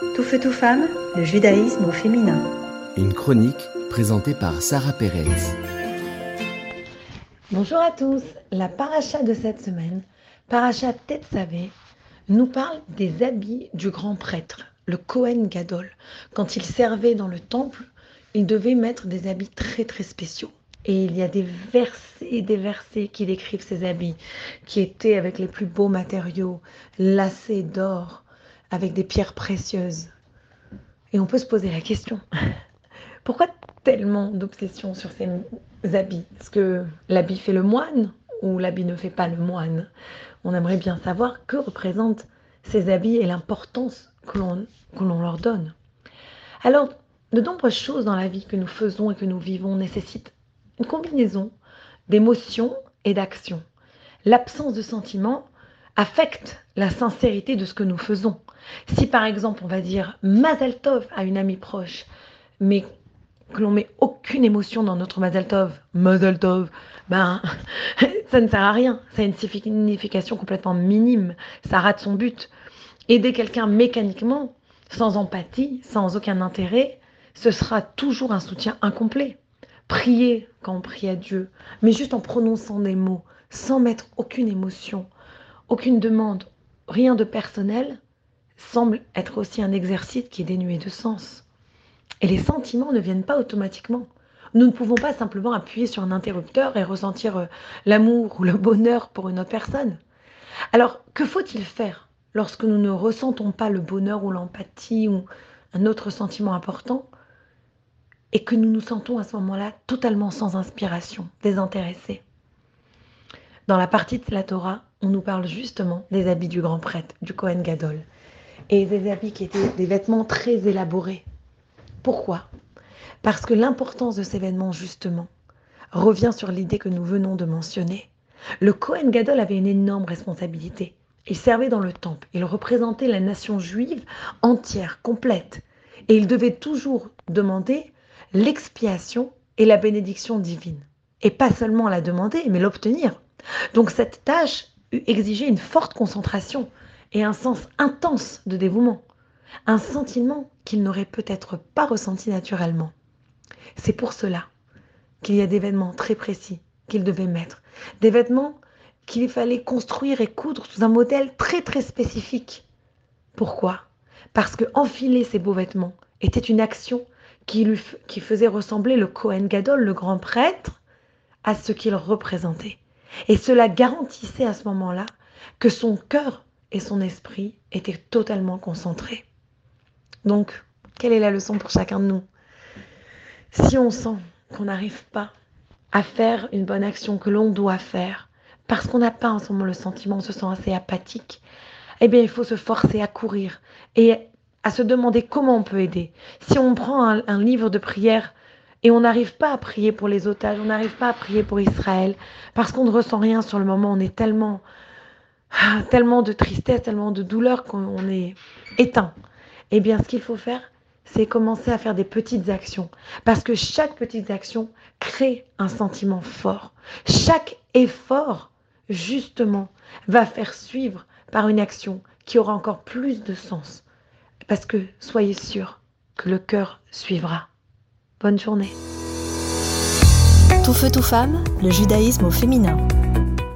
Tout feu, tout femme, le judaïsme au féminin. Une chronique présentée par Sarah Pérez. Bonjour à tous. La paracha de cette semaine, paracha Tetzavé, nous parle des habits du grand prêtre, le Kohen Gadol. Quand il servait dans le temple, il devait mettre des habits très très spéciaux. Et il y a des versets et des versets qui décrivent ces habits, qui étaient avec les plus beaux matériaux, lacés d'or, avec des pierres précieuses. Et on peut se poser la question, pourquoi tellement d'obsession sur ces habits? Est-ce que l'habit fait le moine ou l'habit ne fait pas le moine? On aimerait bien savoir que représentent ces habits et l'importance que l'on leur donne. Alors, de nombreuses choses dans la vie que nous faisons et que nous vivons nécessitent une combinaison d'émotions et d'actions. L'absence de sentiments affecte la sincérité de ce que nous faisons. Si par exemple on va dire Mazel Tov à une amie proche, mais que l'on met aucune émotion dans notre Mazel Tov, Mazel ben ça ne sert à rien. Ça a une signification complètement minime. Ça rate son but. Aider quelqu'un mécaniquement, sans empathie, sans aucun intérêt, ce sera toujours un soutien incomplet. Prier quand on prie à Dieu, mais juste en prononçant des mots, sans mettre aucune émotion, aucune demande, rien de personnel, semble être aussi un exercice qui est dénué de sens. Et les sentiments ne viennent pas automatiquement. Nous ne pouvons pas simplement appuyer sur un interrupteur et ressentir euh, l'amour ou le bonheur pour une autre personne. Alors, que faut-il faire lorsque nous ne ressentons pas le bonheur ou l'empathie ou un autre sentiment important et que nous nous sentons à ce moment-là totalement sans inspiration, désintéressés Dans la partie de la Torah, on nous parle justement des habits du grand prêtre, du Kohen Gadol, et des habits qui étaient des vêtements très élaborés. Pourquoi? Parce que l'importance de ces vêtements, justement, revient sur l'idée que nous venons de mentionner. Le Kohen Gadol avait une énorme responsabilité. Il servait dans le temple, il représentait la nation juive entière, complète, et il devait toujours demander l'expiation et la bénédiction divine. Et pas seulement la demander, mais l'obtenir. Donc cette tâche exigeait une forte concentration et un sens intense de dévouement, un sentiment qu'il n'aurait peut-être pas ressenti naturellement. C'est pour cela qu'il y a des vêtements très précis qu'il devait mettre, des vêtements qu'il fallait construire et coudre sous un modèle très très spécifique. Pourquoi? Parce que enfiler ces beaux vêtements était une action qui, lui, qui faisait ressembler le Kohen Gadol, le grand prêtre, à ce qu'il représentait. Et cela garantissait à ce moment-là que son cœur et son esprit étaient totalement concentrés. Donc, quelle est la leçon pour chacun de nous? Si on sent qu'on n'arrive pas à faire une bonne action que l'on doit faire, parce qu'on n'a pas en ce moment le sentiment, on se sent assez apathique, eh bien, il faut se forcer à courir et à se demander comment on peut aider. Si on prend un, un livre de prière et on n'arrive pas à prier pour les otages, on n'arrive pas à prier pour Israël, parce qu'on ne ressent rien sur le moment, on est tellement, ah, tellement de tristesse, tellement de douleur qu'on est éteint. Eh bien, ce qu'il faut faire, c'est commencer à faire des petites actions, parce que chaque petite action crée un sentiment fort. Chaque effort, justement, va faire suivre par une action qui aura encore plus de sens. Parce que soyez sûr que le cœur suivra. Bonne journée. Tout feu, tout femme, le judaïsme au féminin.